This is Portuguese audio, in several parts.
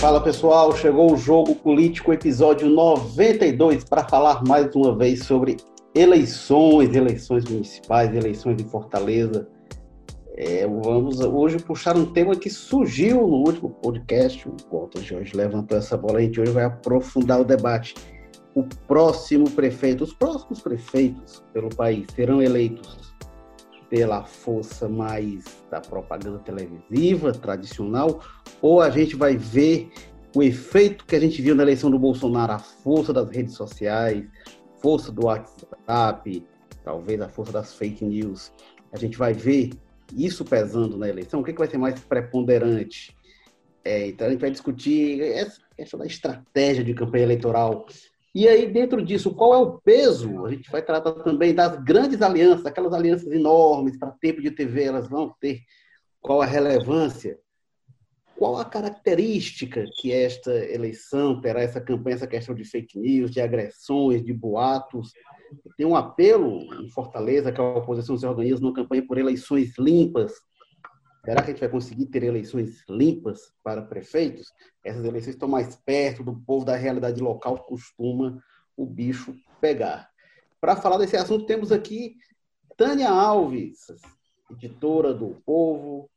Fala pessoal, chegou o Jogo Político, episódio 92, para falar mais uma vez sobre eleições, eleições municipais, eleições em Fortaleza. É, vamos hoje puxar um tema que surgiu no último podcast. O Walter Jorge levantou essa bola, a gente hoje vai aprofundar o debate. O próximo prefeito, os próximos prefeitos pelo país serão eleitos pela força mais da propaganda televisiva tradicional, ou a gente vai ver o efeito que a gente viu na eleição do Bolsonaro, a força das redes sociais, força do WhatsApp, talvez a força das fake news. A gente vai ver isso pesando na eleição. O que, que vai ser mais preponderante? É, então a gente vai discutir essa questão da estratégia de campanha eleitoral e aí, dentro disso, qual é o peso? A gente vai tratar também das grandes alianças, aquelas alianças enormes para tempo de TV, elas vão ter qual a relevância? Qual a característica que esta eleição terá, essa campanha, essa questão de fake news, de agressões, de boatos? Tem um apelo em Fortaleza que a oposição se organiza numa campanha por eleições limpas, Será que a gente vai conseguir ter eleições limpas para prefeitos? Essas eleições estão mais perto do povo, da realidade local, costuma o bicho pegar. Para falar desse assunto, temos aqui Tânia Alves, editora do Povo,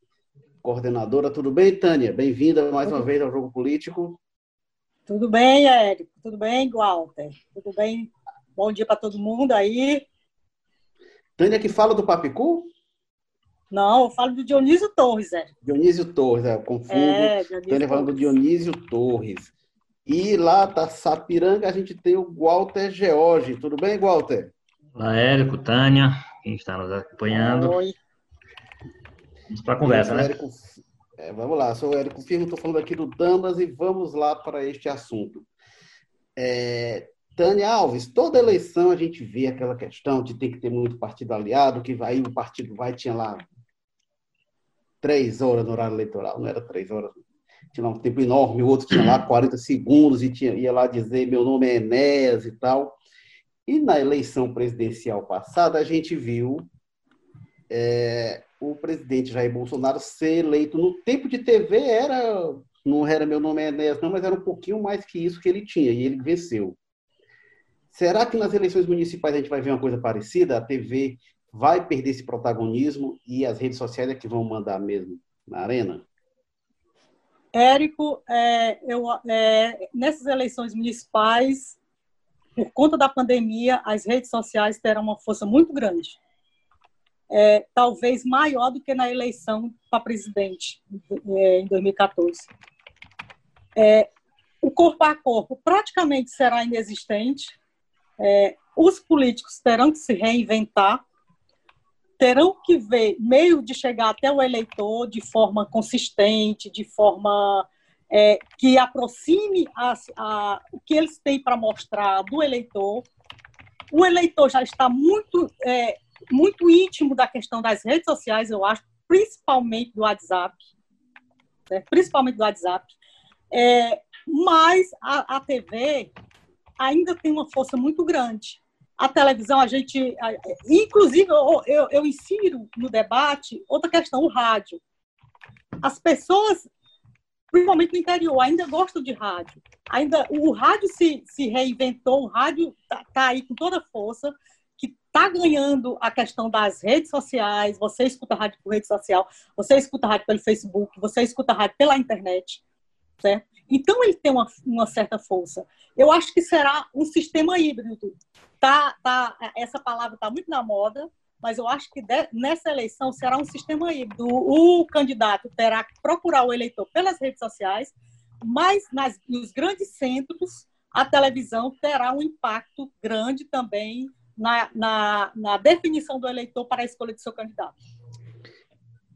coordenadora. Tudo bem, Tânia? Bem-vinda mais uma vez ao Jogo Político. Tudo bem, Érico? Tudo bem, Walter? Tudo bem? Bom dia para todo mundo aí. Tânia que fala do Papicu? Não, eu falo do Dionísio Torres, é. Dionísio Torres, é, eu confundo. É, Estou falando do Dionísio Torres. E lá da Sapiranga a gente tem o Walter George. Tudo bem, Walter? Olá, Érico, Tânia, quem está nos acompanhando. Oi. Vamos para a conversa, né? Érico, é, vamos lá, sou o Érico Firmo, estou falando aqui do Damas e vamos lá para este assunto. É, Tânia Alves, toda eleição a gente vê aquela questão de ter que ter muito partido aliado, que aí o partido vai, tinha lá três horas no horário eleitoral, não era três horas, tinha um tempo enorme, o outro tinha lá 40 segundos e tinha, ia lá dizer meu nome é Enéas e tal. E na eleição presidencial passada, a gente viu é, o presidente Jair Bolsonaro ser eleito no tempo de TV, era não era meu nome é Enéas, não, mas era um pouquinho mais que isso que ele tinha, e ele venceu. Será que nas eleições municipais a gente vai ver uma coisa parecida? A TV vai perder esse protagonismo e as redes sociais é que vão mandar mesmo na arena? Érico, é, eu, é, nessas eleições municipais, por conta da pandemia, as redes sociais terão uma força muito grande. É, talvez maior do que na eleição para presidente é, em 2014. É, o corpo a corpo praticamente será inexistente. É, os políticos terão que se reinventar terão que ver meio de chegar até o eleitor de forma consistente, de forma é, que aproxime a, a, o que eles têm para mostrar do eleitor. O eleitor já está muito, é, muito íntimo da questão das redes sociais, eu acho, principalmente do WhatsApp, né? principalmente do WhatsApp. É, mas a, a TV ainda tem uma força muito grande a televisão, a gente. Inclusive, eu, eu, eu insiro no debate outra questão, o rádio. As pessoas, principalmente no interior, ainda gostam de rádio. Ainda O rádio se, se reinventou, o rádio está tá aí com toda força, que está ganhando a questão das redes sociais. Você escuta rádio por rede social, você escuta rádio pelo Facebook, você escuta rádio pela internet. Certo? Então, ele tem uma, uma certa força. Eu acho que será um sistema híbrido tá, tá, essa palavra está muito na moda, mas eu acho que de, nessa eleição será um sistema híbrido. O, candidato terá que procurar o eleitor pelas redes sociais, mas nas, nos grandes centros a televisão terá um impacto grande também na, na, na definição do eleitor para a escolha de seu candidato.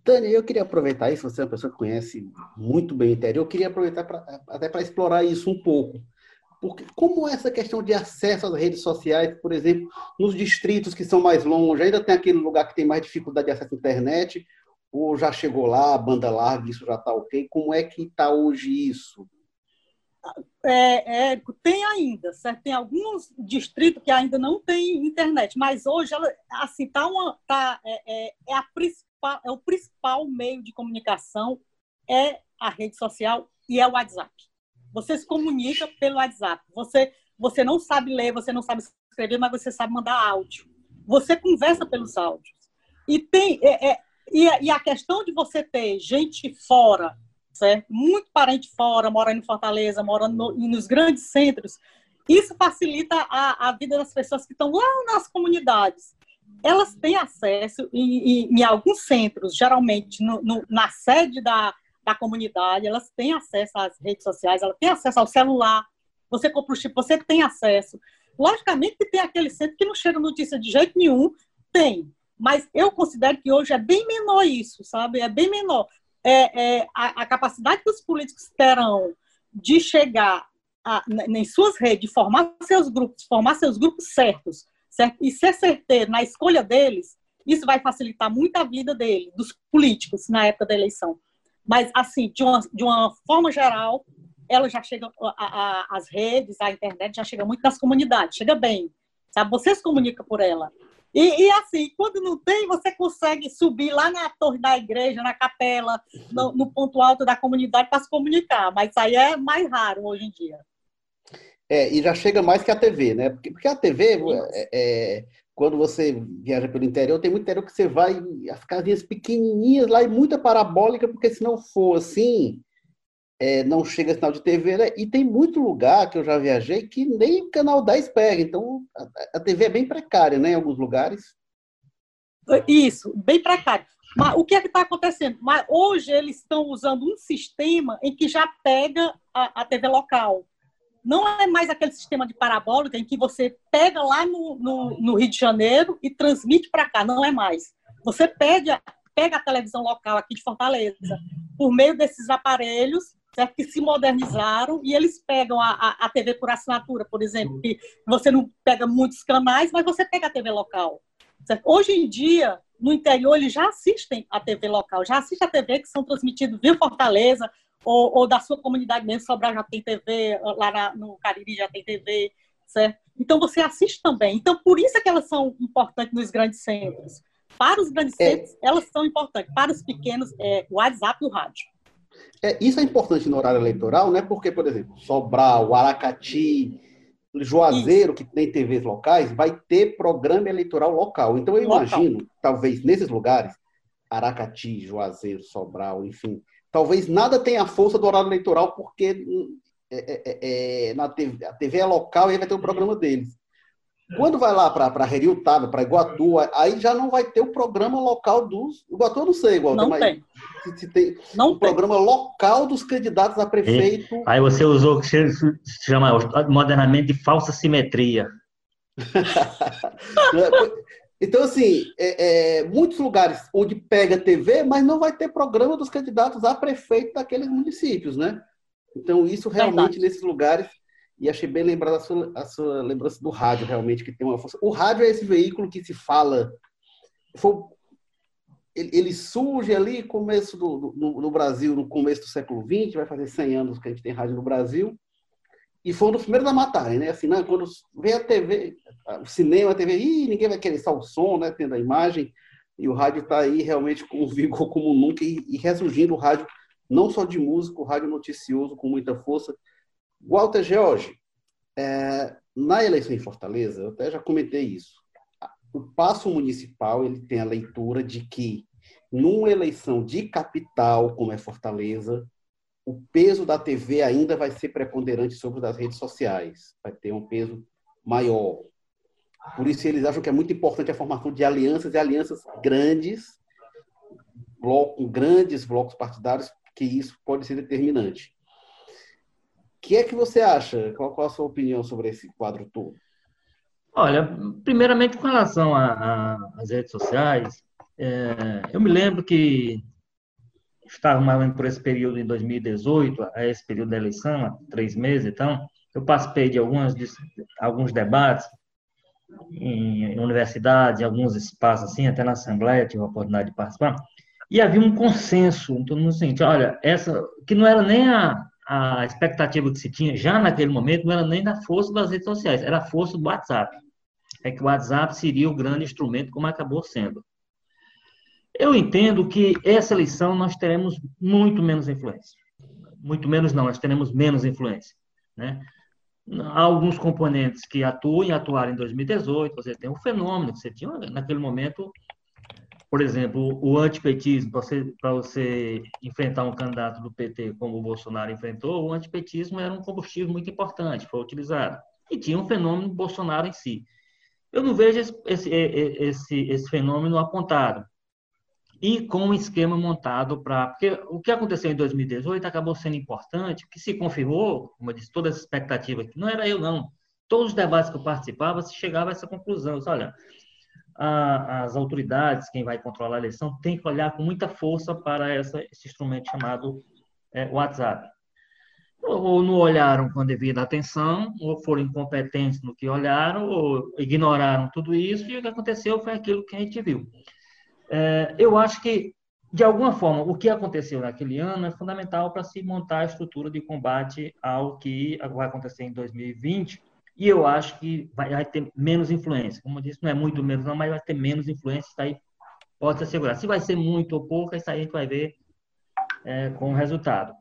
Tânia, eu queria aproveitar isso, você é uma pessoa que conhece muito bem o interior, eu queria aproveitar pra, até para explorar isso um pouco. Porque como essa questão de acesso às redes sociais, por exemplo, nos distritos que são mais longe, ainda tem aquele lugar que tem mais dificuldade de acesso à internet, ou já chegou lá, a banda larga, isso já está ok? Como é que está hoje isso? É, é, tem ainda, certo? Tem alguns distritos que ainda não tem internet, mas hoje ela, assim, tá uma, tá, é, é, é a principal, é o principal meio de comunicação é a rede social e é o WhatsApp. Você se comunica pelo WhatsApp. Você, você não sabe ler, você não sabe escrever, mas você sabe mandar áudio. Você conversa pelos áudios. E tem é, é, e, e, a questão de você ter gente fora, certo? Muito parente fora, morando em Fortaleza, morando no, nos grandes centros, isso facilita a, a vida das pessoas que estão lá nas comunidades. Elas têm acesso em, em, em alguns centros, geralmente no, no, na sede da, da comunidade, elas têm acesso às redes sociais, elas têm acesso ao celular. Você compra o chip, você tem acesso. Logicamente que tem aquele centro que não chega notícia de jeito nenhum, tem. Mas eu considero que hoje é bem menor isso, sabe? É bem menor. É, é a, a, capacidade que os políticos terão de chegar a, em suas redes, formar seus grupos, formar seus grupos certos, certo? E ser certeiro na escolha deles, isso vai facilitar muito a vida dele, dos políticos, na época da eleição. Mas, assim, de uma, de uma forma geral, ela já chega, a, a, as redes, a internet já chega muito nas comunidades, chega bem, sabe? Você se comunica por ela. E, e, assim, quando não tem, você consegue subir lá na torre da igreja, na capela, no, no ponto alto da comunidade para se comunicar, mas isso aí é mais raro hoje em dia. É, e já chega mais que a TV, né? Porque, porque a TV, é, é, quando você viaja pelo interior, tem muito interior que você vai, as casinhas pequenininhas lá e muita parabólica, porque se não for assim, é, não chega sinal de TV, né? E tem muito lugar que eu já viajei que nem o canal 10 pega. Então, a, a TV é bem precária, né? Em alguns lugares. Isso, bem precário. Mas o que é que está acontecendo? Mas hoje eles estão usando um sistema em que já pega a, a TV local. Não é mais aquele sistema de parabólica em que você pega lá no, no, no Rio de Janeiro e transmite para cá. Não é mais. Você pega, pega a televisão local aqui de Fortaleza por meio desses aparelhos certo? que se modernizaram e eles pegam a, a, a, TV por assinatura, por exemplo, que você não pega muitos canais, mas você pega a TV local. Certo? Hoje em dia, no interior, eles já assistem a TV local, já assistem a TV que são transmitidos via Fortaleza ou, ou da sua comunidade mesmo, Sobral já tem TV, lá na, no Cariri já tem TV, certo? Então você assiste também. Então por isso é que elas são importantes nos grandes centros. Para os grandes é. centros, elas são importantes. Para os pequenos, é o WhatsApp e o rádio. É, isso é importante no horário eleitoral, né? Porque, por exemplo, Sobral, Aracati, Juazeiro, que tem TVs locais, vai ter programa eleitoral local. Então, eu local. imagino, talvez nesses lugares, Aracati, Juazeiro, Sobral, enfim, talvez nada tenha a força do horário eleitoral, porque é, é, é, é na TV, a TV é local e vai ter o um programa deles. Quando vai lá para Heriutaba, para Iguatu, aí já não vai ter o programa local dos. Iguatu eu não sei, igual não tem. Se, se tem não o tem. programa local dos candidatos a prefeito. E aí você usou o que se chama modernamente de falsa simetria. então, assim, é, é, muitos lugares onde pega TV, mas não vai ter programa dos candidatos a prefeito daqueles municípios, né? Então, isso realmente Verdade. nesses lugares e achei bem lembrada a sua, a sua lembrança do rádio, realmente, que tem uma força. O rádio é esse veículo que se fala. Foi, ele, ele surge ali começo do, no, Brasil, no começo do século XX, vai fazer 100 anos que a gente tem rádio no Brasil. E foi um dos primeiros a matarem, né? Assim, não, quando vem a TV, o cinema, a TV, ih, ninguém vai querer só o som, né? Tendo a imagem. E o rádio está aí realmente com vigor como nunca e, e ressurgindo o rádio, não só de música, o rádio noticioso com muita força Walter George, é, na eleição em Fortaleza, eu até já comentei isso. O passo municipal ele tem a leitura de que, numa eleição de capital, como é Fortaleza, o peso da TV ainda vai ser preponderante sobre as redes sociais, vai ter um peso maior. Por isso, eles acham que é muito importante a formação de alianças e alianças grandes, bloco, grandes blocos partidários, que isso pode ser determinante que é que você acha? Qual, qual a sua opinião sobre esse quadro todo? Olha, primeiramente com relação às redes sociais, é, eu me lembro que estava mais por esse período em 2018, a esse período da eleição, há três meses, então, eu participei de algumas, de, alguns debates em universidades, em alguns espaços assim, até na Assembleia tive a oportunidade de participar, e havia um consenso em torno do seguinte, olha, essa, que não era nem a, a expectativa que se tinha já naquele momento não era nem da força das redes sociais, era a força do WhatsApp. É que o WhatsApp seria o grande instrumento, como acabou sendo. Eu entendo que essa eleição nós teremos muito menos influência. muito menos não, nós teremos menos influência. Né? Há alguns componentes que atuam e atuaram em 2018, você tem um fenômeno que você tinha naquele momento, por exemplo, o antipetismo, para você, você enfrentar um candidato do PT como o Bolsonaro enfrentou, o antipetismo era um combustível muito importante, foi utilizado. E tinha um fenômeno Bolsonaro em si. Eu não vejo esse, esse, esse, esse fenômeno apontado e com um esquema montado para. Porque o que aconteceu em 2018 acabou sendo importante, que se confirmou, como eu disse, toda essa expectativa, que não era eu, não. Todos os debates que eu participava, se chegava a essa conclusão. Olha, a, as autoridades, quem vai controlar a eleição, tem que olhar com muita força para essa, esse instrumento chamado é, WhatsApp. Ou não olharam com a devida atenção, ou foram incompetentes no que olharam, ou ignoraram tudo isso, e o que aconteceu foi aquilo que a gente viu. É, eu acho que, de alguma forma, o que aconteceu naquele ano é fundamental para se montar a estrutura de combate ao que vai acontecer em 2020, e eu acho que vai, vai ter menos influência. Como eu disse, não é muito menos, não, mas vai ter menos influência, isso aí pode se assegurar. Se vai ser muito ou pouco, isso aí a gente vai ver é, com o resultado,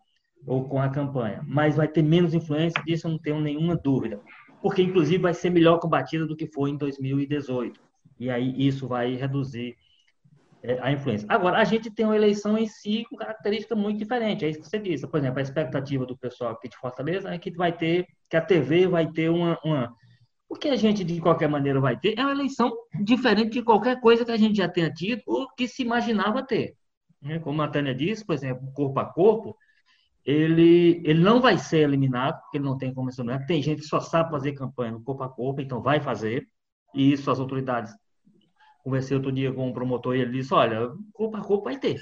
ou com a campanha. Mas vai ter menos influência, disso eu não tenho nenhuma dúvida. Porque, inclusive, vai ser melhor combatida do que foi em 2018. E aí isso vai reduzir é, a influência. Agora, a gente tem uma eleição em si com característica muito diferente. É isso que você disse. Por exemplo, a expectativa do pessoal aqui de Fortaleza é que vai ter, que a TV vai ter uma, uma... O que a gente, de qualquer maneira, vai ter é uma eleição diferente de qualquer coisa que a gente já tenha tido ou que se imaginava ter. Né? Como a Tânia disse, por exemplo, corpo a corpo, ele, ele não vai ser eliminado, porque ele não tem como ser Tem gente que só sabe fazer campanha no corpo a corpo, então vai fazer. E isso as autoridades Conversei outro dia com um promotor e ele disse: olha, culpa a culpa vai ter.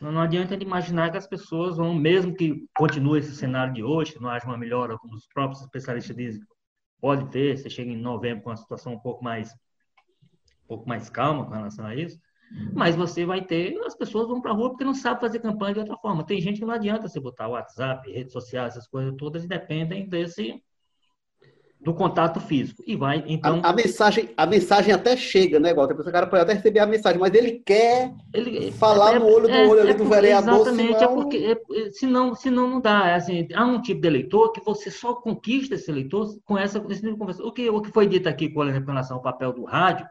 Não adianta imaginar que as pessoas vão, mesmo que continue esse cenário de hoje, que não haja uma melhora, como os próprios especialistas dizem, pode ter, você chega em novembro com uma situação um pouco mais, um pouco mais calma com relação a isso, mas você vai ter, as pessoas vão para a rua porque não sabem fazer campanha de outra forma. Tem gente que não adianta você botar WhatsApp, redes sociais, essas coisas todas, e dependem desse, do contato físico. E vai, então. A, a, mensagem, a mensagem até chega, né, Walter? O cara pode até receber a mensagem, mas ele quer ele, falar é, no olho do é, olho ali é do vereador. Exatamente, senão... é porque é, senão, senão não dá. É assim, há um tipo de eleitor que você só conquista esse eleitor com essa esse tipo de conversa. O que, o que foi dito aqui com relação ao papel do rádio,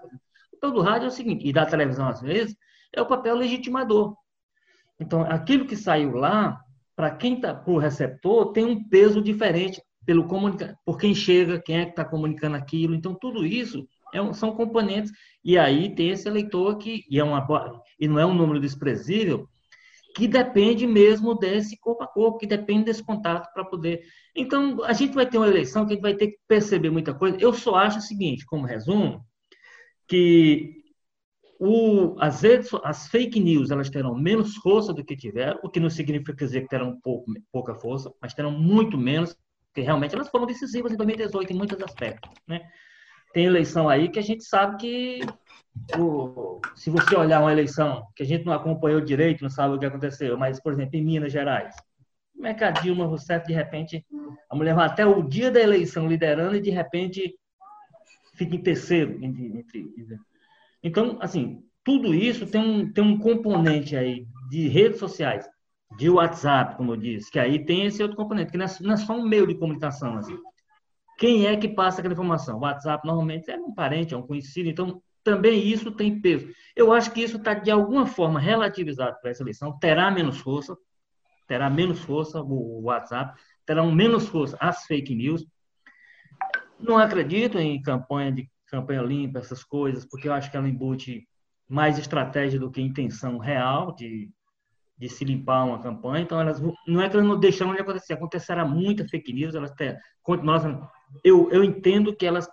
o papel do rádio é o seguinte, e da televisão às vezes, é o papel legitimador. Então, aquilo que saiu lá, para quem está por receptor, tem um peso diferente pelo comunica por quem chega, quem é que está comunicando aquilo. Então, tudo isso é um, são componentes. E aí tem esse eleitor que, e, é uma, e não é um número desprezível, que depende mesmo desse corpo a corpo, que depende desse contato para poder. Então, a gente vai ter uma eleição que a gente vai ter que perceber muita coisa. Eu só acho o seguinte, como resumo, que o, as, redes, as fake news elas terão menos força do que tiveram, o que não significa dizer que terão pouco, pouca força, mas terão muito menos porque realmente elas foram decisivas em 2018 em muitos aspectos. Né? Tem eleição aí que a gente sabe que, o, se você olhar uma eleição que a gente não acompanhou direito, não sabe o que aconteceu, mas, por exemplo, em Minas Gerais, como é que a Dilma Rousseff, de repente, a mulher vai até o dia da eleição liderando e, de repente, fica em terceiro. Então, assim, tudo isso tem um, tem um componente aí de redes sociais de WhatsApp, como eu disse, que aí tem esse outro componente, que não é, não é só um meio de comunicação. Assim. Quem é que passa aquela informação? O WhatsApp normalmente é um parente, é um conhecido, então também isso tem peso. Eu acho que isso está, de alguma forma, relativizado para essa eleição, terá menos força, terá menos força o WhatsApp, terão menos força as fake news. Não acredito em campanha de campanha limpa, essas coisas, porque eu acho que ela embute mais estratégia do que intenção real de de se limpar uma campanha, então elas não é que elas não deixaram de acontecer, acontecerá muita fake news, elas continuam, eu, eu entendo que elas,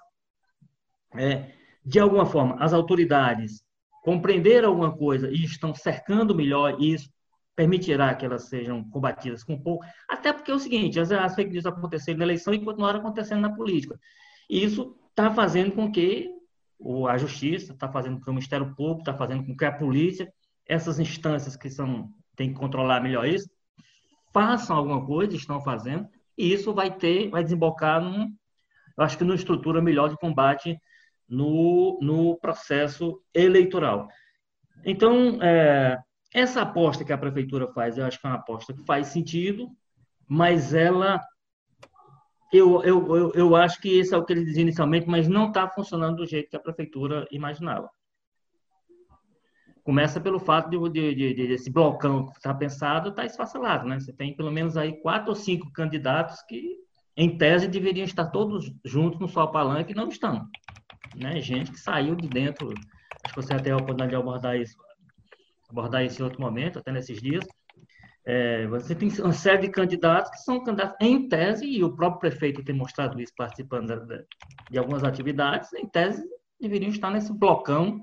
é, de alguma forma, as autoridades compreenderam alguma coisa e estão cercando melhor isso, permitirá que elas sejam combatidas com pouco, até porque é o seguinte, as, as fake news aconteceram na eleição e continuaram acontecendo na política, e isso está fazendo com que o, a justiça, está fazendo com que o Ministério Público, está fazendo com que a polícia, essas instâncias que são tem que controlar melhor isso, façam alguma coisa, estão fazendo, e isso vai ter, vai desembocar num, eu acho que numa estrutura melhor de combate no, no processo eleitoral. Então, é, essa aposta que a prefeitura faz, eu acho que é uma aposta que faz sentido, mas ela eu, eu, eu, eu acho que esse é o que ele dizia inicialmente, mas não está funcionando do jeito que a prefeitura imaginava. Começa pelo fato de, de, de, de esse blocão que está pensado está esfacelado, né? Você tem pelo menos aí quatro ou cinco candidatos que, em tese, deveriam estar todos juntos no só palanque e não estão. Né? Gente que saiu de dentro, acho que você até a oportunidade de abordar isso, abordar isso em outro momento, até nesses dias, é, você tem uma série de candidatos que são candidatos em tese, e o próprio prefeito tem mostrado isso participando de algumas atividades, em tese deveriam estar nesse blocão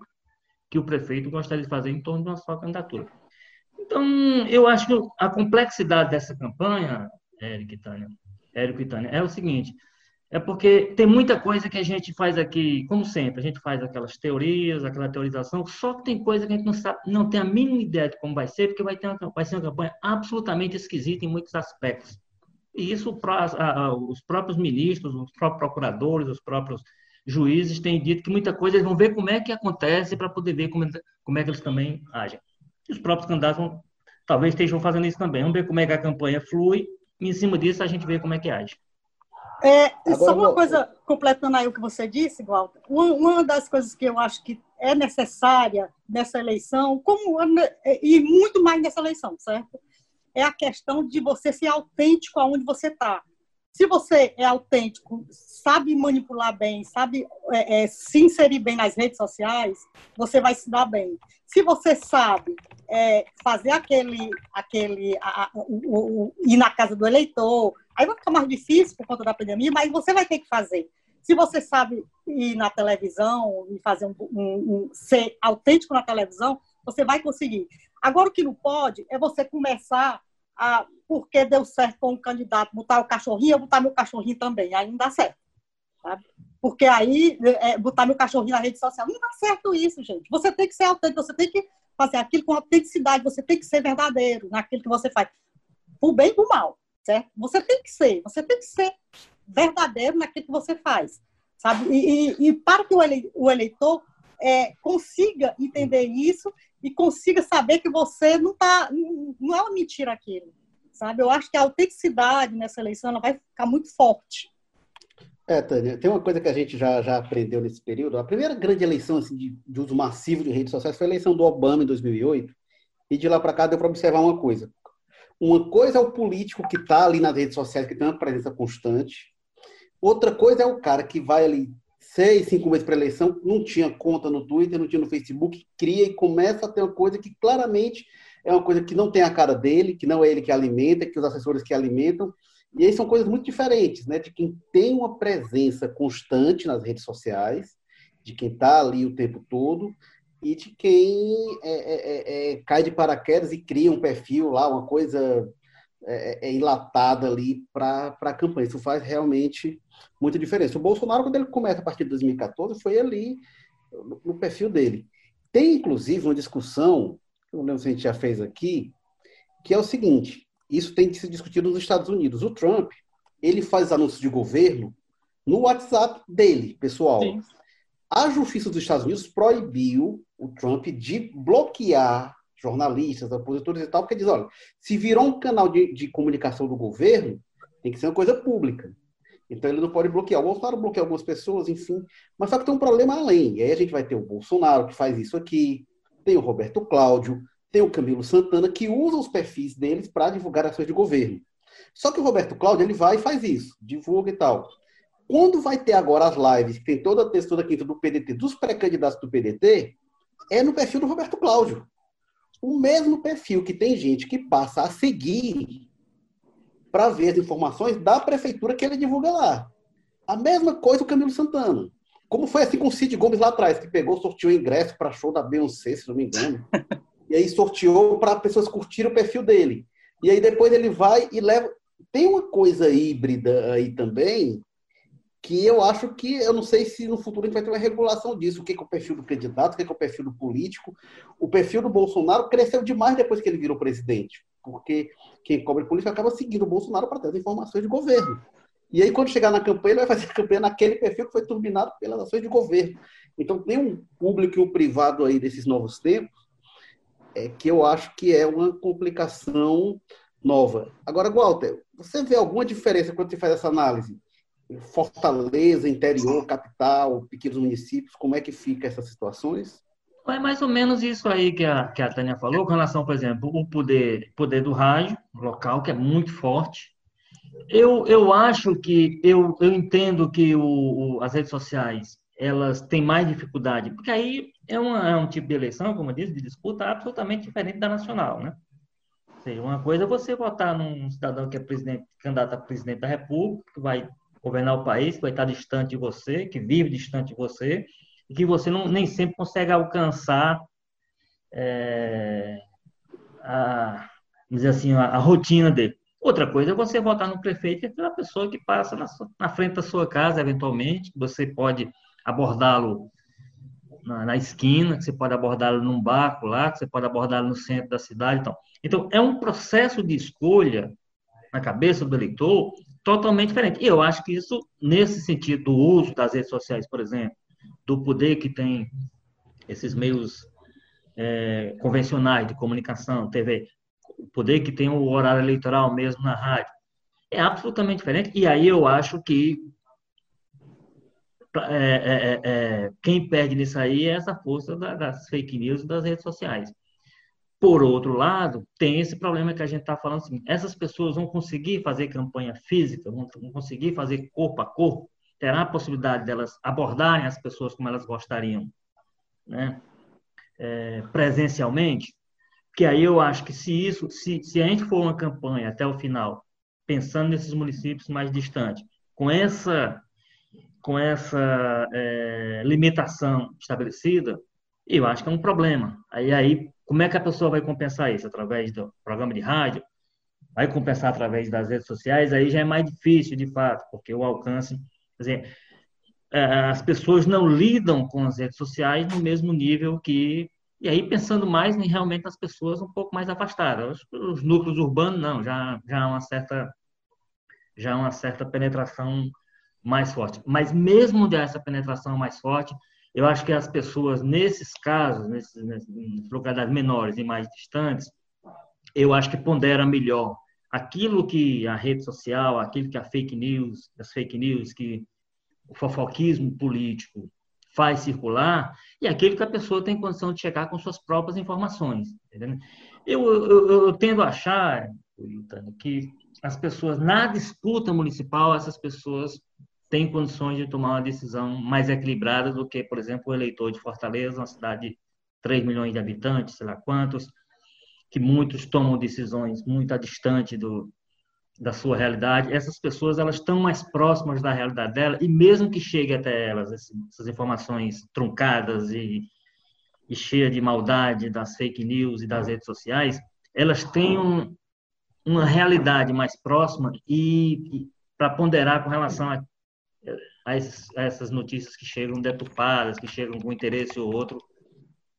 que o prefeito gostaria de fazer em torno de uma só candidatura. Então, eu acho que a complexidade dessa campanha, Érico e Tânia, Érico e Tânia, é o seguinte, é porque tem muita coisa que a gente faz aqui, como sempre, a gente faz aquelas teorias, aquela teorização, só que tem coisa que a gente não sabe, não tem a mínima ideia de como vai ser, porque vai, ter uma, vai ser uma campanha absolutamente esquisita em muitos aspectos. E isso os próprios ministros, os próprios procuradores, os próprios juízes têm dito que muita coisa eles vão ver como é que acontece para poder ver como, como é que eles também agem. E os próprios candidatos vão, talvez estejam fazendo isso também. Vamos ver como é que a campanha flui e em cima disso a gente vê como é que age. É, só uma coisa, completando aí o que você disse, Walter, uma das coisas que eu acho que é necessária nessa eleição, como, e muito mais nessa eleição, certo? É a questão de você ser autêntico aonde você está. Se você é autêntico, sabe manipular bem, sabe é, é, se inserir bem nas redes sociais, você vai se dar bem. Se você sabe é, fazer aquele, aquele a, a, o, o, ir na casa do eleitor, aí vai ficar mais difícil por conta da pandemia, mas você vai ter que fazer. Se você sabe ir na televisão e fazer um, um, um, ser autêntico na televisão, você vai conseguir. Agora o que não pode é você começar a porque deu certo com um candidato botar o cachorrinho, eu botar meu cachorrinho também. Aí não dá certo. Sabe? Porque aí, é, botar meu cachorrinho na rede social, não dá certo isso, gente. Você tem que ser autêntico, você tem que fazer aquilo com autenticidade, você tem que ser verdadeiro naquilo que você faz. Por bem e por mal, certo? Você tem que ser, você tem que ser verdadeiro naquilo que você faz, sabe? E, e, e para que o eleitor é, consiga entender isso e consiga saber que você não tá, não é uma mentira aquilo, sabe? Eu acho que a autenticidade nessa eleição ela vai ficar muito forte. É, Tânia, tem uma coisa que a gente já, já aprendeu nesse período. A primeira grande eleição assim, de, de uso massivo de redes sociais foi a eleição do Obama em 2008. E de lá para cá deu para observar uma coisa. Uma coisa é o político que está ali nas redes sociais, que tem uma presença constante. Outra coisa é o cara que vai ali seis, cinco meses para eleição, não tinha conta no Twitter, não tinha no Facebook, cria e começa a ter uma coisa que claramente é uma coisa que não tem a cara dele, que não é ele que alimenta, que os assessores que alimentam. E aí são coisas muito diferentes, né? De quem tem uma presença constante nas redes sociais, de quem está ali o tempo todo, e de quem é, é, é, é, cai de paraquedas e cria um perfil lá, uma coisa é, é, é enlatada ali para a campanha. Isso faz realmente muita diferença. O Bolsonaro, quando ele começa a partir de 2014, foi ali no, no perfil dele. Tem, inclusive, uma discussão eu não lembro se a gente já fez aqui, que é o seguinte: isso tem que ser discutido nos Estados Unidos. O Trump, ele faz anúncios de governo no WhatsApp dele, pessoal. Sim. A Justiça dos Estados Unidos proibiu o Trump de bloquear jornalistas, opositores e tal, porque diz, olha, se virou um canal de, de comunicação do governo, tem que ser uma coisa pública. Então ele não pode bloquear. O Bolsonaro bloqueia algumas pessoas, enfim. Mas só que tem um problema além. E aí a gente vai ter o Bolsonaro que faz isso aqui, tem o Roberto Cláudio, tem o Camilo Santana, que usam os perfis deles para divulgar ações de governo. Só que o Roberto Cláudio, ele vai e faz isso, divulga e tal. Quando vai ter agora as lives, que tem toda a textura aqui do PDT, dos pré-candidatos do PDT, é no perfil do Roberto Cláudio. O mesmo perfil que tem gente que passa a seguir para ver as informações da prefeitura que ele divulga lá. A mesma coisa o Camilo Santana. Como foi assim com o Cid Gomes lá atrás, que pegou, sorteou ingresso para show da Beyoncé, se não me engano. e aí sorteou para pessoas curtirem o perfil dele. E aí depois ele vai e leva. Tem uma coisa híbrida aí também, que eu acho que, eu não sei se no futuro a gente vai ter uma regulação disso. O que é, o perfil do candidato, o que é, o perfil do político. O perfil do Bolsonaro cresceu demais depois que ele virou presidente, porque quem cobre política acaba seguindo o Bolsonaro para ter as informações de governo. E aí, quando chegar na campanha, ele vai fazer a campanha naquele perfil que foi turbinado pelas ações de governo. Então, tem um público e um privado aí desses novos tempos é, que eu acho que é uma complicação nova. Agora, Walter, você vê alguma diferença quando você faz essa análise? Fortaleza, interior, capital, pequenos municípios, como é que fica essas situações? É mais ou menos isso aí que a, que a Tânia falou, com relação, por exemplo, o poder, poder do rádio local, que é muito forte. Eu, eu acho que, eu, eu entendo que o, o, as redes sociais, elas têm mais dificuldade, porque aí é, uma, é um tipo de eleição, como eu disse, de disputa absolutamente diferente da nacional, né? Ou seja, uma coisa é você votar num cidadão que é presidente, candidato a presidente da República, que vai governar o país, que vai estar distante de você, que vive distante de você, e que você não, nem sempre consegue alcançar é, a, dizer assim, a, a, rotina dele. Outra coisa é você votar no prefeito, que é aquela pessoa que passa na, na frente da sua casa, eventualmente, você pode abordá-lo na, na, esquina, que você pode abordá-lo num barco lá, que você pode abordá-lo no centro da cidade. Então. então, é um processo de escolha na cabeça do eleitor totalmente diferente. E eu acho que isso, nesse sentido do uso das redes sociais, por exemplo, do poder que tem esses meios é, convencionais de comunicação, TV, o poder que tem o horário eleitoral mesmo na rádio, é absolutamente diferente. E aí eu acho que é, é, é, é, quem perde nisso aí é essa força da, das fake news e das redes sociais. Por outro lado, tem esse problema que a gente está falando assim, essas pessoas vão conseguir fazer campanha física, vão, conseguir fazer corpo a corpo, terá a possibilidade delas abordarem as pessoas como elas gostariam, né? É, presencialmente, que aí eu acho que se isso, se, se a gente for uma campanha até o final, pensando nesses municípios mais distantes, com essa com essa é, limitação estabelecida, eu acho que é um problema. Aí, aí, como é que a pessoa vai compensar isso? Através do programa de rádio? Vai compensar através das redes sociais? Aí já é mais difícil, de fato, porque o alcance Quer dizer, é, as pessoas não lidam com as redes sociais no mesmo nível que. E aí, pensando mais em realmente as pessoas um pouco mais afastadas. Os, núcleos urbanos, não, já, já há uma certa. Já uma certa penetração mais forte. Mas mesmo dessa penetração mais forte, eu acho que as pessoas, nesses casos, nesses, nesses localidades menores e mais distantes, eu acho que pondera melhor aquilo que a rede social, aquilo que a fake news, as fake news, que o fofoquismo político faz circular, e aquilo que a pessoa tem condição de chegar com suas próprias informações. Eu, eu, eu, tendo a achar, que as pessoas, na disputa municipal, essas pessoas têm condições de tomar uma decisão mais equilibrada do que, por exemplo, o eleitor de Fortaleza, uma cidade de 3 milhões de habitantes, sei lá quantos, que muitos tomam decisões muito distante do, da sua realidade. Essas pessoas elas estão mais próximas da realidade dela e mesmo que chegue até elas essas informações truncadas e, e cheias de maldade das fake news e das redes sociais, elas têm um, uma realidade mais próxima e, e para ponderar com relação a, a, essas notícias que chegam deturpadas, que chegam com interesse ou outro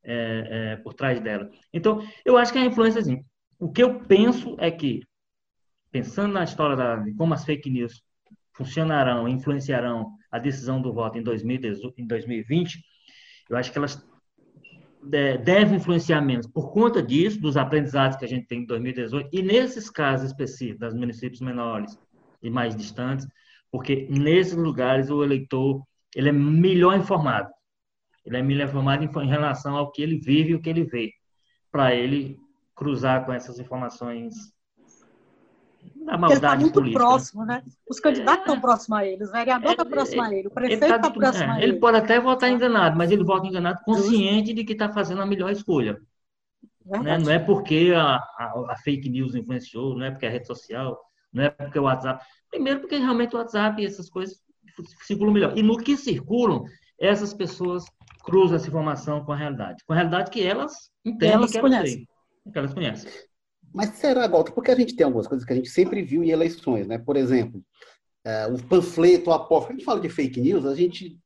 é, é, por trás dela. Então, eu acho que a influência, assim, o que eu penso é que, pensando na história da, como as fake news funcionarão, influenciarão a decisão do voto em, 2018, em 2020, eu acho que elas devem influenciar menos por conta disso, dos aprendizados que a gente tem em 2018, e nesses casos específicos, das municípios menores e mais distantes, porque nesses lugares o eleitor ele é melhor informado. Ele é melhor informado em relação ao que ele vive e o que ele vê, para ele cruzar com essas informações da maldade ele está muito política, né? próximo, né? Os candidatos estão é, próximos a ele, os vereadores estão é, próximos a ele, o prefeito está tá próximo é, a ele. Ele pode até votar enganado, mas ele vota enganado consciente de que está fazendo a melhor escolha. Né? Não é porque a, a, a, fake news influenciou, não é porque a rede social, não é porque o WhatsApp. Primeiro, porque realmente o WhatsApp e essas coisas circulam melhor. E no que circulam, essas pessoas cruzam essa informação com a realidade. Com a realidade que elas entendem elas que elas conhecem. têm. Que elas conhecem. Mas será, Walter, porque a gente tem algumas coisas que a gente sempre viu em eleições, né? Por exemplo, é, o panfleto, a porta. A gente fala de fake news, a gente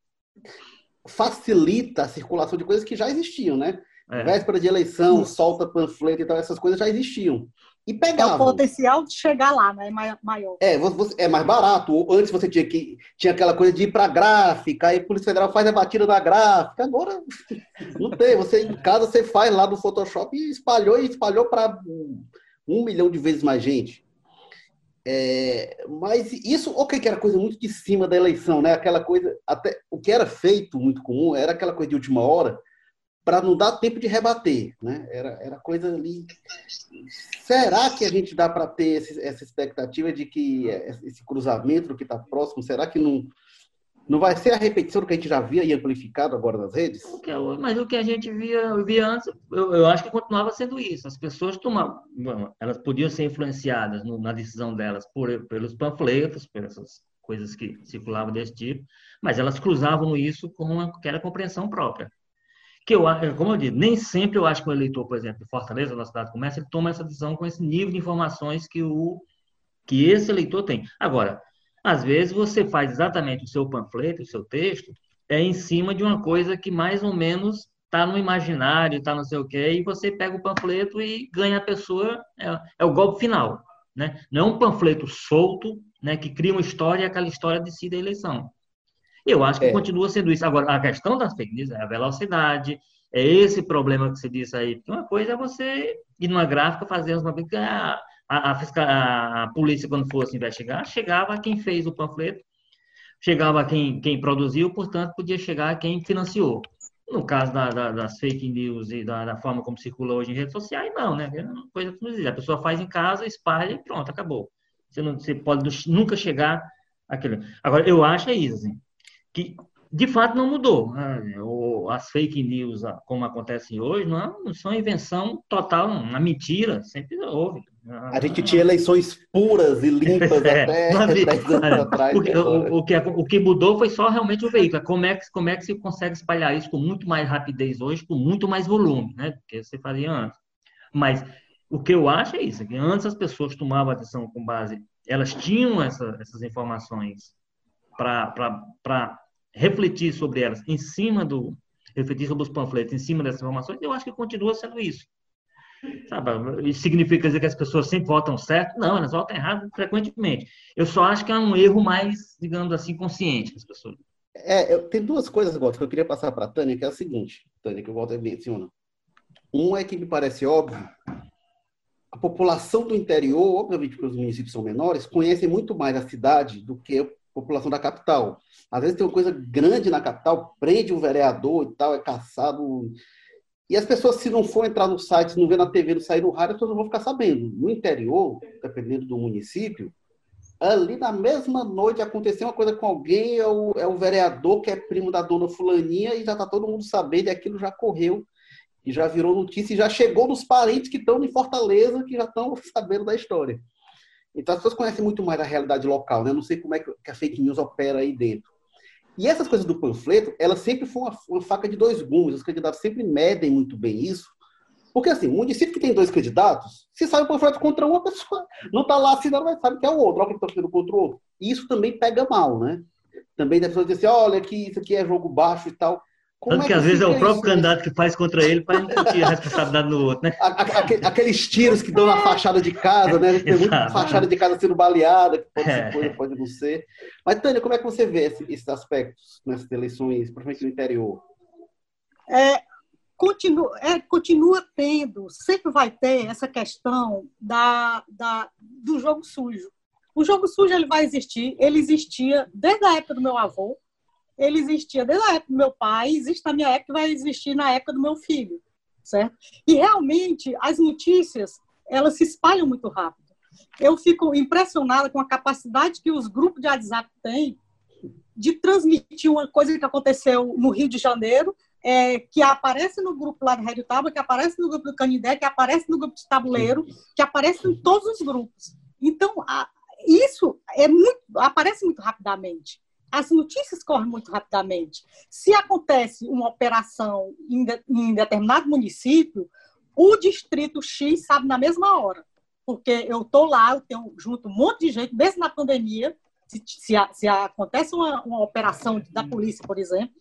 facilita a circulação de coisas que já existiam, né? É. Véspera de eleição, solta panfleto e tal, essas coisas já existiam. E pegava. É o potencial de chegar lá, né? Maior. É, você, é mais barato. Antes você tinha que tinha aquela coisa de ir para gráfica, aí a Polícia Federal faz a batida da gráfica. Agora não tem. Você em casa você faz lá no Photoshop e espalhou e espalhou para um milhão de vezes mais gente. É, mas isso, ok, que era coisa muito de cima da eleição, né? Aquela coisa, até o que era feito muito comum era aquela coisa de última hora para não dar tempo de rebater, né? Era, era coisa ali. Será que a gente dá para ter esse, essa expectativa de que esse cruzamento que está próximo, será que não não vai ser a repetição do que a gente já via e amplificado agora nas redes? Mas o que a gente via, via antes, eu, eu, acho que continuava sendo isso. As pessoas tomavam, elas podiam ser influenciadas no, na decisão delas por, pelos panfletos, por essas coisas que circulavam desse tipo, mas elas cruzavam isso com aquela compreensão própria. Que eu, como eu disse, nem sempre eu acho que o eleitor, por exemplo, de Fortaleza, na cidade de comércio, ele toma essa decisão com esse nível de informações que, o, que esse eleitor tem. Agora, às vezes você faz exatamente o seu panfleto, o seu texto, é em cima de uma coisa que mais ou menos está no imaginário, está não sei o quê, e você pega o panfleto e ganha a pessoa, é, é, o golpe final. Né? Não é um panfleto solto, né, que cria uma história e aquela história decide a eleição. Eu acho que é. continua sendo isso. Agora, a questão das fake news é a velocidade, é esse problema que você disse aí. Porque uma coisa é você ir numa gráfica fazer uma ah, a, a, a, polícia, quando fosse investigar, chegava a quem fez o panfleto, chegava a quem, quem produziu, portanto, podia chegar a quem financiou. No caso da, da, das fake news e da, da, forma como circula hoje em redes sociais, não, né? É coisa que não existe. A pessoa faz em casa, espalha e pronto, acabou. Você, não, você pode nunca chegar àquele. Agora, eu acho é isso, assim, que de fato não mudou. Né? As fake news, como acontecem hoje, não, não são invenção total, uma mentira, sempre houve. A gente tinha eleições puras e limpas é, até 10 anos atrás. O que, o, o, que, o que mudou foi só realmente o veículo. Como é, que, como é que se consegue espalhar isso com muito mais rapidez hoje, com muito mais volume, né? Do que você fazia antes. Mas o que eu acho é isso, que antes as pessoas tomavam a decisão com base, elas tinham essa, essas informações para refletir sobre elas em cima do, refletir sobre os panfletos em cima dessas informações, eu acho que continua sendo isso. Sabe? Isso significa dizer que as pessoas sempre votam certo? Não, elas votam errado frequentemente. Eu só acho que é um erro mais, digamos assim, consciente das pessoas. É, eu, tem duas coisas, Walter, que eu queria passar para a Tânia, que é a seguinte, Tânia, que o Walter menciona. Um é que me parece óbvio, a população do interior, obviamente porque os municípios são menores, conhecem muito mais a cidade do que população da capital. Às vezes tem uma coisa grande na capital, prende um vereador e tal, é caçado. E as pessoas, se não for entrar no site, se não ver na TV, não sair no rádio, as pessoas não vão ficar sabendo. No interior, dependendo do município, ali na mesma noite aconteceu uma coisa com alguém, é o, é o vereador que é primo da dona Fulaninha e já está todo mundo sabendo, e aquilo já correu, e já virou notícia, e já chegou nos parentes que estão em Fortaleza, que já estão sabendo da história. Então as pessoas conhecem muito mais a realidade local, né? Eu não sei como é que a fake news opera aí dentro. E essas coisas do panfleto, ela sempre foi uma, uma, faca de dois gumes. Os candidatos sempre medem muito bem isso. Porque, assim, um município que tem dois candidatos, se sai o panfleto contra uma pessoa, não está lá assinando, mas sabe que é o outro, olha que está fazendo contra o outro. E isso também pega mal, né? Também da pessoa dizer assim, olha, que isso aqui é jogo baixo e tal. Como Tanto é que, às vezes é o próprio isso, candidato que faz contra ele para impedir a responsabilidade do outro, né? Aqueles tiros que dão na fachada de casa, né? Tem muita fachada de casa sendo baleada, que pode ser coisa, pode não ser. Mas, Tânia, como é que você vê esses aspectos nessas eleições, principalmente no interior? É, continua, é, continua tendo, sempre vai ter essa questão da, da, do jogo sujo. O jogo sujo ele vai existir, ele existia desde a época do meu avô, ele existia desde a época do meu pai, existe na minha época vai existir na época do meu filho, certo? E realmente as notícias elas se espalham muito rápido. Eu fico impressionada com a capacidade que os grupos de WhatsApp têm de transmitir uma coisa que aconteceu no Rio de Janeiro, é, que aparece no grupo lá do Rádio Tábua, que aparece no grupo do Canidé, que aparece no grupo de Tabuleiro, que aparece em todos os grupos. Então, a, isso é muito, aparece muito rapidamente as notícias correm muito rapidamente. Se acontece uma operação em, de, em determinado município, o distrito X sabe na mesma hora. Porque eu estou lá, eu tenho junto um monte de gente, mesmo na pandemia, se, se, se acontece uma, uma, operação da polícia, por exemplo,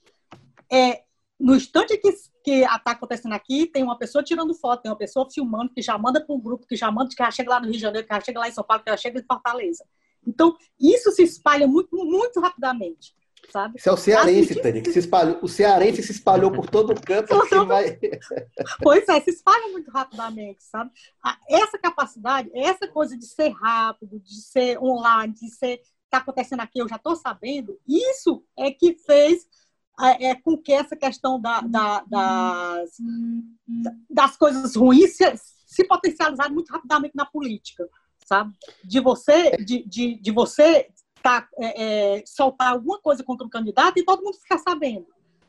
é, no instante que está acontecendo aqui, tem uma pessoa tirando foto, tem uma pessoa filmando, que já manda para um grupo, que já manda, que já chega lá no Rio de Janeiro, que já chega lá em São Paulo, que já chega em Fortaleza. Então, isso se espalha muito, muito rapidamente. sabe? Isso é o cearense, Tânia, que se espalhou. O cearense se espalhou por todo o campo. vai... Pois é, se espalha muito rapidamente, sabe? Essa capacidade, essa coisa de ser rápido, de ser online, de ser está acontecendo aqui, eu já estou sabendo, isso é que fez é, é, com que essa questão da, da, das, das coisas ruins se, se potencializaram muito rapidamente na política, sabe? De você, de, de, de você tá, é, é, soltar alguma coisa contra um candidato e todo mundo ficar sabendo.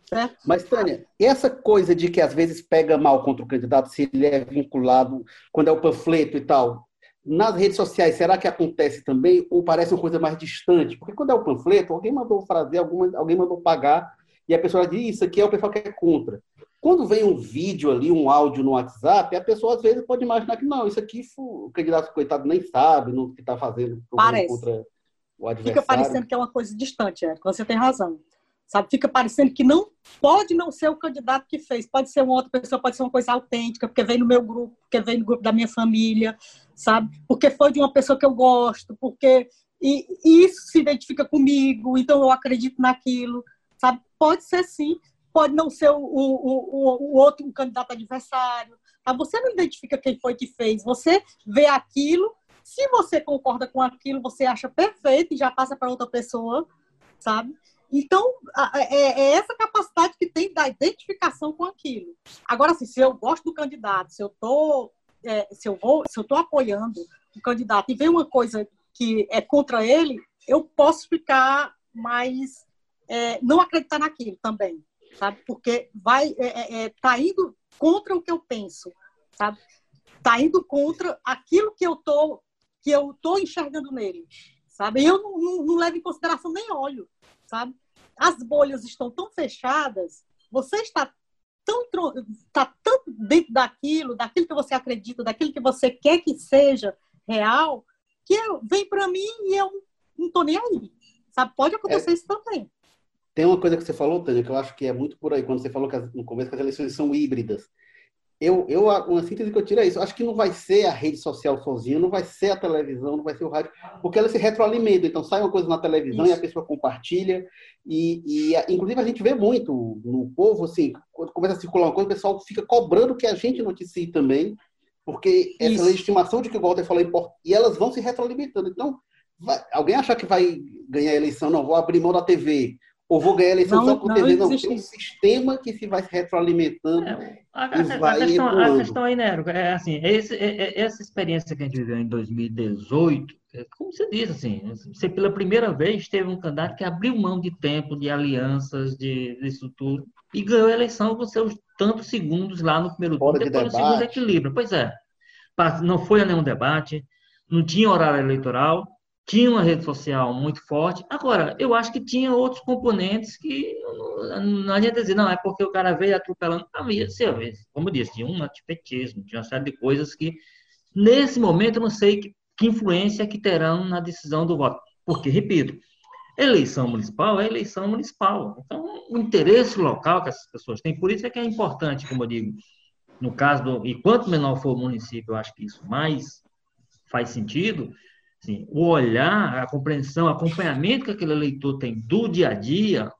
Certo? Mas, Tânia, essa coisa de que às vezes pega mal contra o candidato se ele é vinculado, quando é o panfleto e tal, nas redes sociais, será que acontece também ou parece uma coisa mais distante? Porque quando é o panfleto, alguém mandou fazer, alguma, alguém mandou pagar e a pessoa diz, isso aqui é o pessoal que é contra. Quando vem um vídeo ali, um áudio no WhatsApp, a pessoa às vezes pode imaginar que não, isso aqui o candidato coitado nem sabe no que está fazendo contra o adversário. Fica parecendo que é uma coisa distante, é. Você tem razão. Sabe? Fica parecendo que não pode não ser o candidato que fez, pode ser uma outra pessoa, pode ser uma coisa autêntica, porque vem no meu grupo, porque vem no grupo da minha família, sabe? Porque foi de uma pessoa que eu gosto, porque e, e isso se identifica comigo, então eu acredito naquilo, sabe? Pode ser sim, pode não ser o, o, o, o outro o candidato adversário. Tá? Você não identifica quem foi que fez, você vê aquilo, se você concorda com aquilo, você acha perfeito e já passa para outra pessoa, sabe? Então, é, é, essa capacidade que tem da identificação com aquilo. Agora, assim, se eu gosto do candidato, se eu tô, é, se eu vou, se eu estou apoiando o candidato e vem uma coisa que é contra ele, eu posso ficar mais é, não acreditar naquilo também, sabe? Porque vai é, é, é, tá indo contra o que eu penso, sabe? Tá indo contra aquilo que eu tô que eu tô enxergando nele, sabe? Eu não, não, não levo em consideração nem olho, sabe? As bolhas estão tão fechadas, você está tão tá tanto dentro daquilo, daquilo que você acredita, daquilo que você quer que seja real, que vem para mim e eu não tô nem aí. Sabe? Pode acontecer é. isso também. Tem uma coisa que você falou, Tânia, que eu acho que é muito por aí, quando você falou que as, no começo que as eleições são híbridas. Eu, eu, uma síntese que eu tiro é isso. Acho que não vai ser a rede social sozinha, não vai ser a televisão, não vai ser o rádio, porque ela se retroalimenta. Então sai uma coisa na televisão isso. e a pessoa compartilha. E, e, inclusive, a gente vê muito no povo, assim, quando começa a circular uma coisa, o pessoal fica cobrando que a gente noticie também, porque essa isso. legitimação de que o Walter falou é importante. E elas vão se retroalimentando. Então, vai, alguém achar que vai ganhar a eleição, não, vou abrir mão da TV ou vou ganhar a eleição não, com TV. Não, tem um sistema que se vai retroalimentando. É, a, a, a, questão, a, questão, aí, Nero, é assim, esse, é, é, essa experiência que a gente viveu em 2018, é, como você disse, assim, você pela primeira vez teve um candidato que abriu mão de tempo, de alianças, de, disso tudo, e ganhou a eleição com seus tantos segundos lá no primeiro turno, depois de no segundo equilíbrio. Pois é, não foi a nenhum debate, não tinha horário eleitoral, tinha uma rede social muito forte. Agora, eu acho que tinha outros componentes que não adianta dizer, não, é porque o cara veio atropelando. Havia, como eu disse, tinha um antipetismo, tinha uma série de coisas que, nesse momento, eu não sei que, que influência que terão na decisão do voto. Porque, repito, eleição municipal é eleição municipal. Então, o interesse local que essas pessoas têm, por isso é que é importante, como eu digo, no caso do. E quanto menor for o município, eu acho que isso mais faz sentido Assim, o olhar, a compreensão, o acompanhamento que aquele eleitor tem do dia a dia,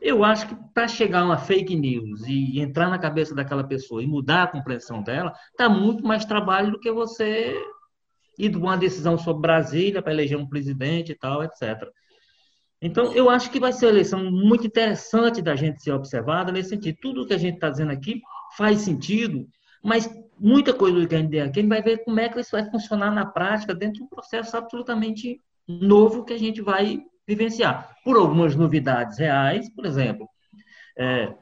eu acho que para chegar uma fake news e entrar na cabeça daquela pessoa e mudar a compreensão dela, está muito mais trabalho do que você ir de uma decisão sobre Brasília para eleger um presidente e tal, etc. Então, eu acho que vai ser uma eleição muito interessante da gente ser observada nesse sentido. Tudo que a gente está dizendo aqui faz sentido, mas muita coisa do que a gente vai ver como é que isso vai funcionar na prática dentro de um processo absolutamente novo que a gente vai vivenciar. Por algumas novidades reais, por exemplo, é,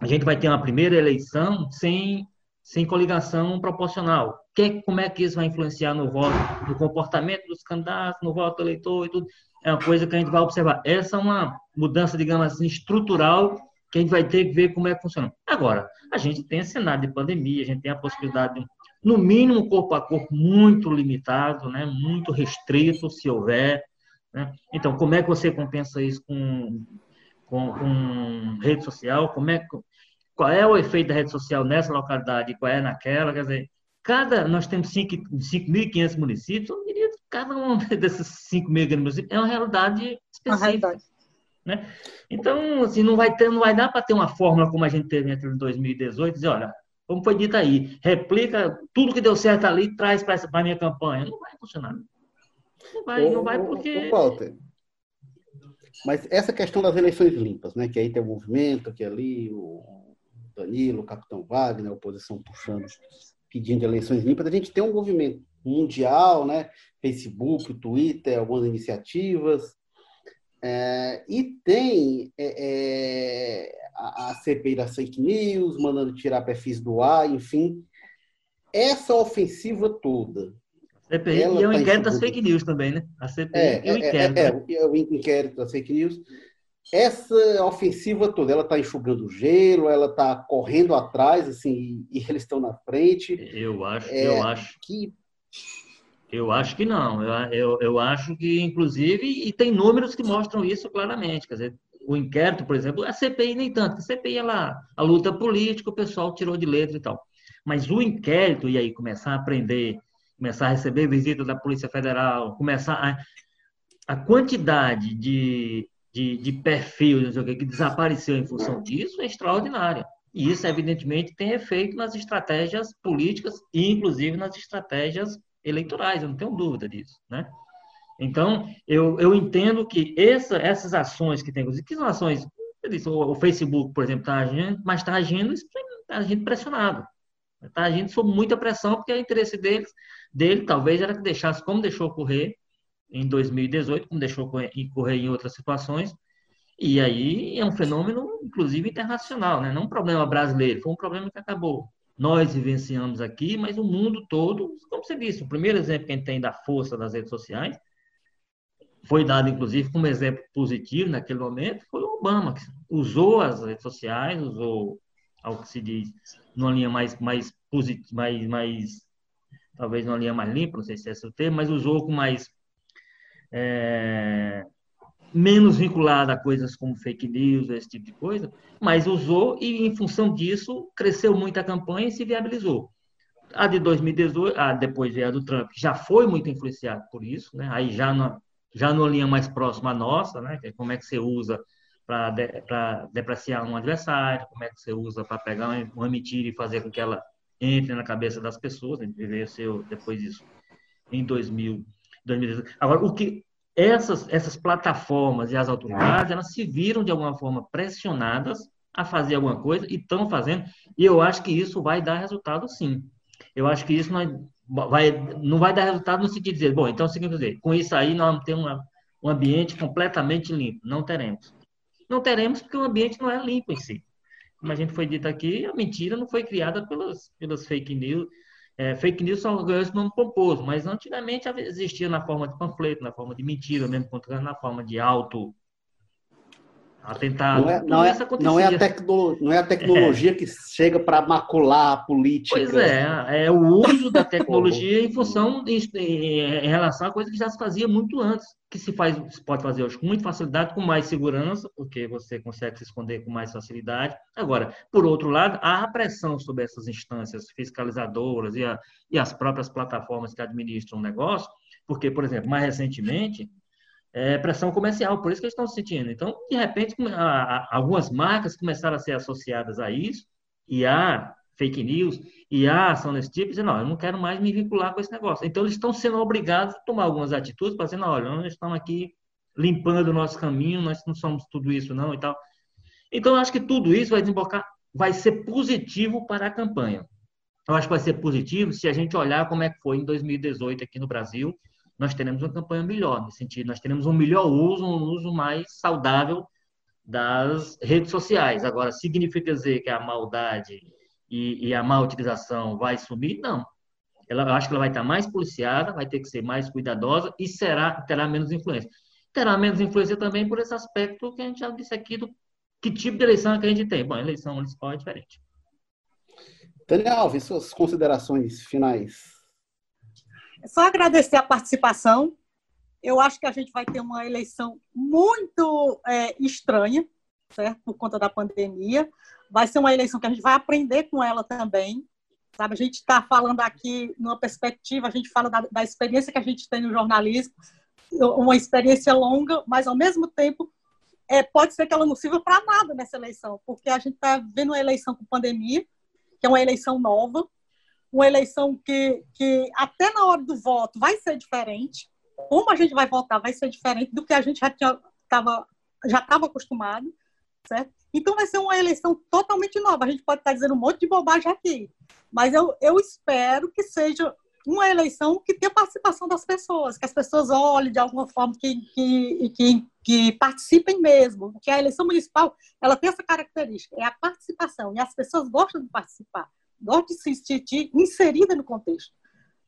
a gente vai ter uma primeira eleição sem, sem coligação proporcional. Que, como é que isso vai influenciar no voto, no comportamento dos candidatos, no voto eleitor e tudo? É uma coisa que a gente vai observar. Essa é uma mudança, digamos assim, estrutural que a gente vai ter que ver como é que funciona. Agora, a gente tem esse cenário de pandemia, a gente tem a possibilidade, de, no mínimo, corpo a corpo muito limitado, né, muito restrito, se houver. Né? Então, como é que você compensa isso com, com, com rede social? Como é, qual é o efeito da rede social nessa localidade e qual é naquela? Quer dizer, cada, nós temos 5.500 municípios, eu diria que cada um desses 5.500 municípios é uma realidade específica. Uma realidade. Né? Então, assim, não vai, ter, não vai dar para ter uma fórmula como a gente teve entre 2018 dizer, olha, como foi dito aí, replica tudo que deu certo ali, traz para a minha campanha. Não vai funcionar. Não vai, não vai porque. Walter, mas essa questão das eleições limpas, né? Que aí tem o movimento, que ali o Danilo, o Capitão Wagner, a oposição puxando, pedindo eleições limpas, a gente tem um movimento mundial, né? Facebook, Twitter, algumas iniciativas. É, e tem é, é a, a CPI das fake news, mandando tirar perfis do ar, enfim. Essa ofensiva toda. CPI e o tá inquérito das fake news também, né? A CPI é, e o é, é, inquérito. É, o inquérito das fake news. Essa ofensiva toda, ela está enxugando gelo, ela está correndo atrás, assim, e eles estão na frente. Eu acho, eu acho que eu acho que não. Eu, eu, eu, acho que, inclusive, e tem números que mostram isso claramente. Quer dizer, o inquérito, por exemplo, a CPI nem tanto. A CPI, ela, a luta política, o pessoal tirou de letra e tal. Mas o inquérito, e aí começar a aprender, começar a receber visita da Polícia Federal, começar a, a quantidade de, de, de perfil que, que desapareceu em função disso é extraordinária. E isso, evidentemente, tem efeito nas estratégias políticas e, inclusive, nas estratégias eleitorais, eu não tenho dúvida disso, né? Então, eu, eu entendo que essa, essas ações que tem, que são ações, disse, o, o, Facebook, por exemplo, está agindo, mas está agindo, tá agindo pressionado. Está agindo sob muita pressão, porque o interesse deles, dele talvez era que deixasse, como deixou ocorrer em 2018, como deixou ocorrer em outras situações, e aí é um fenômeno, inclusive, internacional, né? não um problema brasileiro, foi um problema que acabou. Nós vivenciamos aqui, mas o mundo todo, como você disse, o primeiro exemplo que a gente tem da força das redes sociais foi dado, inclusive, como exemplo positivo naquele momento, foi o Obama, que usou as redes sociais, usou, ao que se diz, numa linha mais, mais positiva, mais, mais, talvez numa linha mais limpa, não sei se é esse o termo, mas usou com mais, é, menos vinculada a coisas como fake news, esse tipo de coisa, mas usou e, em função disso, cresceu muito a campanha e se viabilizou. A de 2018, a depois veio a do Trump, já foi muito influenciado por isso, né? aí já na, já numa linha mais próxima à nossa, né? É como é que você usa para de, depreciar um adversário, como é que você usa para pegar uma, mentira e fazer com que ela entre na cabeça das pessoas. A gente veio depois disso em 2000, 2018. Agora, o que essas, essas plataformas e as autoridades, elas se viram de alguma forma pressionadas a fazer alguma coisa e estão fazendo, e eu acho que isso vai dar resultado sim. Eu acho que isso não, é vai, não vai dar resultado no sentido de dizer, bom, então é seguinte, dizer, com isso aí nós vamos ter uma, um ambiente completamente limpo. Não teremos. Não teremos porque o ambiente não é limpo em si. Como a gente foi dito aqui, a mentira não foi criada pelas, pelas fake news. É, fake news só ganhou esse nome pomposo, mas antigamente existia na forma de panfleto, na forma de mentira, mesmo na forma de auto atentado. Não é, não é, não é, a, tecno, não é a tecnologia é. que chega para macular a política. Pois é, é o uso da tecnologia em função, em, em, relação a coisa que já se fazia muito antes, que se faz, se pode fazer hoje com muita facilidade, com mais segurança, porque você consegue se esconder com mais facilidade. Agora, por outro lado, há pressão sobre essas instâncias fiscalizadoras e, a, e as próprias plataformas que administram o negócio, porque, por exemplo, mais recentemente, é, pressão comercial, por isso que eles estão se sentindo. Então, de repente, algumas marcas começaram a ser associadas a isso, e a fake news, e a ação desse tipo, dizendo, não, eu não quero mais me vincular com esse negócio. Então, eles estão sendo obrigados a tomar algumas atitudes para dizer, não, olha, nós estamos aqui limpando o nosso caminho, nós não somos tudo isso não e tal. Então, eu acho que tudo isso vai desembocar, vai ser positivo para a campanha. Eu acho que vai ser positivo se a gente olhar como é que foi em 2018 aqui no Brasil, nós teremos uma campanha melhor, nesse sentido, nós teremos um melhor uso, um uso mais saudável das redes sociais. Agora, significa dizer que a maldade e, e a má utilização vai sumir? Não. Ela, eu acho que ela vai estar mais policiada, vai ter que ser mais cuidadosa e será, terá menos influência. Terá menos influência também por esse aspecto que a gente já disse aqui do que tipo de eleição que a gente tem. Bom, a eleição municipal é diferente. Daniel Alves, suas considerações finais só agradecer a participação. Eu acho que a gente vai ter uma eleição muito é, estranha, certo? Por conta da pandemia. Vai ser uma eleição que a gente vai aprender com ela também. Sabe? A gente está falando aqui numa perspectiva, a gente fala da, da experiência que a gente tem no jornalismo, uma experiência longa, mas ao mesmo tempo é, pode ser que ela não sirva para nada nessa eleição, porque a gente está vendo uma eleição com pandemia, que é uma eleição nova, uma eleição que, que até na hora do voto vai ser diferente, como a gente vai votar vai ser diferente do que a gente já estava já estava acostumado, certo? Então vai ser uma eleição totalmente nova. A gente pode estar dizendo um monte de bobagem aqui, mas eu, eu espero que seja uma eleição que tenha participação das pessoas, que as pessoas olhem de alguma forma, que, que, que, que participem mesmo. Porque a eleição municipal ela tem essa característica, é a participação, e as pessoas gostam de participar, gostam de se sentir inserida no contexto.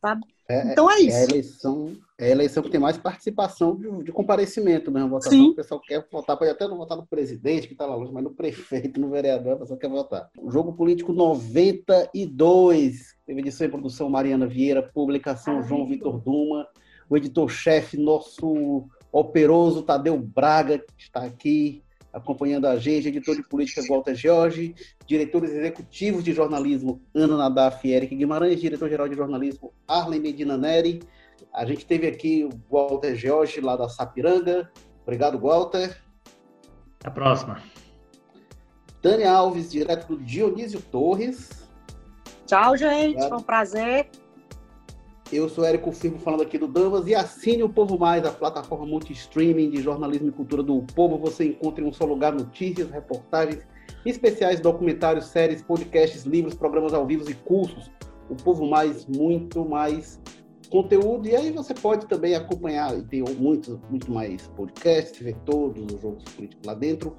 Sabe? É, então é isso. É a, eleição, é a eleição que tem mais participação de, de comparecimento mesmo. Votação, Sim. O pessoal quer votar, pode até não votar no presidente, que está lá longe, mas no prefeito, no vereador, a pessoa quer votar. O jogo político 92, teve edição e produção Mariana Vieira, publicação João Vitor Duma, o editor-chefe, nosso operoso Tadeu Braga, que está aqui acompanhando a gente, editor de política Walter Jorge, diretores executivos de jornalismo Ana Nadaf e Eric Guimarães, diretor-geral de jornalismo Arlen Medina Neri. A gente teve aqui o Walter Jorge, lá da Sapiranga. Obrigado, Walter. Até a próxima. Dani Alves, direto do Dionísio Torres. Tchau, gente. Obrigado. Foi um prazer. Eu sou Érico Firmo falando aqui do Damas e assine o Povo Mais, a plataforma multi-streaming de jornalismo e cultura do povo. Você encontra em um só lugar notícias, reportagens, especiais, documentários, séries, podcasts, livros, programas ao vivo e cursos. O Povo Mais, muito mais conteúdo. E aí você pode também acompanhar, e tem muito, muito mais podcasts, ver todos os jogos políticos lá dentro.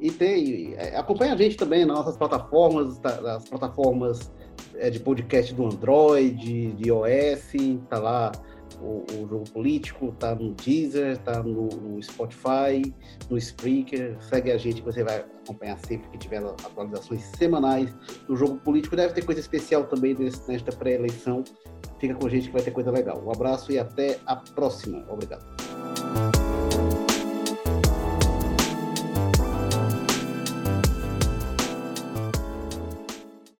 E tem, é, acompanha a gente também nas nossas plataformas, tá, nas plataformas é, de podcast do Android, de iOS, tá lá o, o jogo político, tá no Deezer, tá no, no, Spotify, no Spreaker. Segue a gente que você vai acompanhar sempre que tiver atualizações semanais do jogo político. Deve ter coisa especial também nesta pré-eleição. Fica com a gente que vai ter coisa legal. Um abraço e até a próxima. Obrigado.